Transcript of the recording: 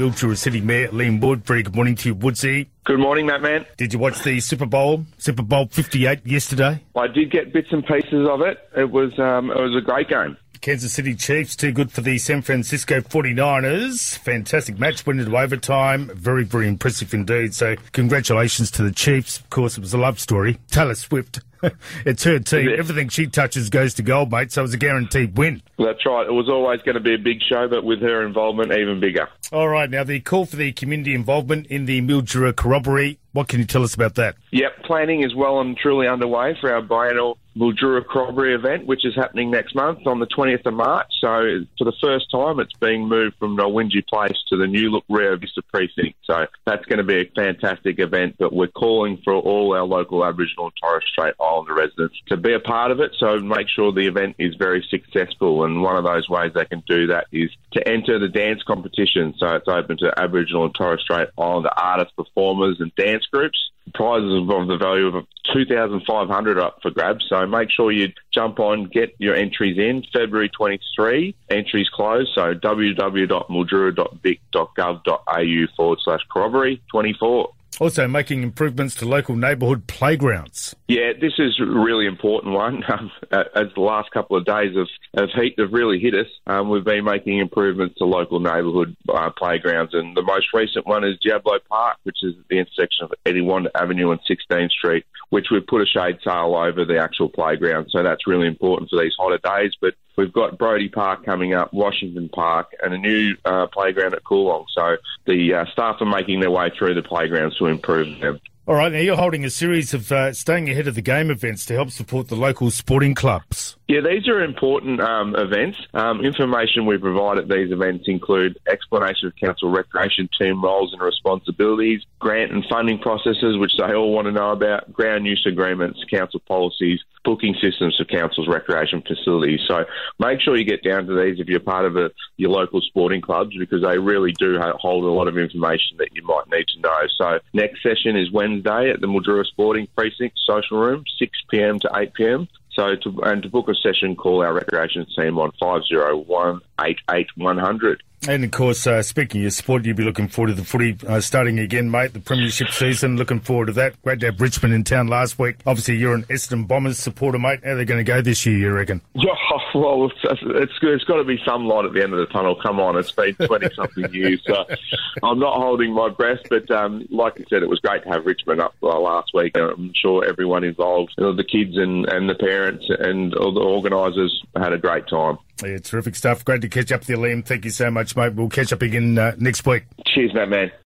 Mildura City Mayor Liam Wood. Very good morning to you, Woodsy. Good morning, Matt Man. Did you watch the Super Bowl, Super Bowl 58 yesterday? I did get bits and pieces of it. It was um, it was a great game. Kansas City Chiefs, too good for the San Francisco 49ers. Fantastic match, went into overtime. Very, very impressive indeed. So, congratulations to the Chiefs. Of course, it was a love story. Taylor Swift. it's her team. Everything she touches goes to gold, mate. So it was a guaranteed win. That's right. It was always going to be a big show, but with her involvement, even bigger. All right. Now, the call for the community involvement in the Mildura Corroboree. What can you tell us about that? Yep, planning is well and truly underway for our biennial Mildura Corroboree event, which is happening next month on the 20th of March. So, for the first time, it's being moved from Nowingi Place to the new look Rio Vista precinct. So, that's going to be a fantastic event. But we're calling for all our local Aboriginal and Torres Strait Islander residents to be a part of it. So, make sure the event is very successful. And one of those ways they can do that is to enter the dance competition. So, it's open to Aboriginal and Torres Strait Islander artists, performers, and dance groups prizes of the value of 2500 up for grabs. So make sure you jump on, get your entries in. February 23, entries closed. So www.mildura.vic.gov.au forward slash corroboree 24. Also, making improvements to local neighbourhood playgrounds. Yeah, this is a really important one. Um, as the last couple of days of, of heat have really hit us, um, we've been making improvements to local neighbourhood uh, playgrounds. And the most recent one is Diablo Park, which is at the intersection of 81 Avenue and 16th Street, which we've put a shade sail over the actual playground. So that's really important for these hotter days. But We've got Brody Park coming up, Washington Park, and a new uh, playground at Koorlong. So the uh, staff are making their way through the playgrounds to improve them. All right, now you're holding a series of uh, staying ahead of the game events to help support the local sporting clubs. Yeah, these are important um, events. Um, information we provide at these events include explanation of council recreation team roles and responsibilities, grant and funding processes, which they all want to know about, ground use agreements, council policies, booking systems for council's recreation facilities. So make sure you get down to these if you're part of a, your local sporting clubs because they really do hold a lot of information that you might need to know. So next session is Wednesday at the Mildura Sporting Precinct Social Room, 6 p.m. to 8 p.m. So to, and to book a session, call our recreation team on 501 88100. And of course, uh, speaking of sport, you'll be looking forward to the footy uh, starting again, mate. The Premiership season. Looking forward to that. Great to have Richmond in town last week. Obviously, you're an Essendon Bombers supporter, mate. How are they going to go this year, you reckon? Yeah, well, it's, it's, it's got to be some light at the end of the tunnel. Come on, it's been 20 something years. So I'm not holding my breath, but um, like I said, it was great to have Richmond up uh, last week. I'm sure everyone involved, you know, the kids and, and the parents and all the organisers had a great time. Yeah, terrific stuff. Great to catch up with you, Liam. Thank you so much, mate. We'll catch up again uh, next week. Cheers, mate, man.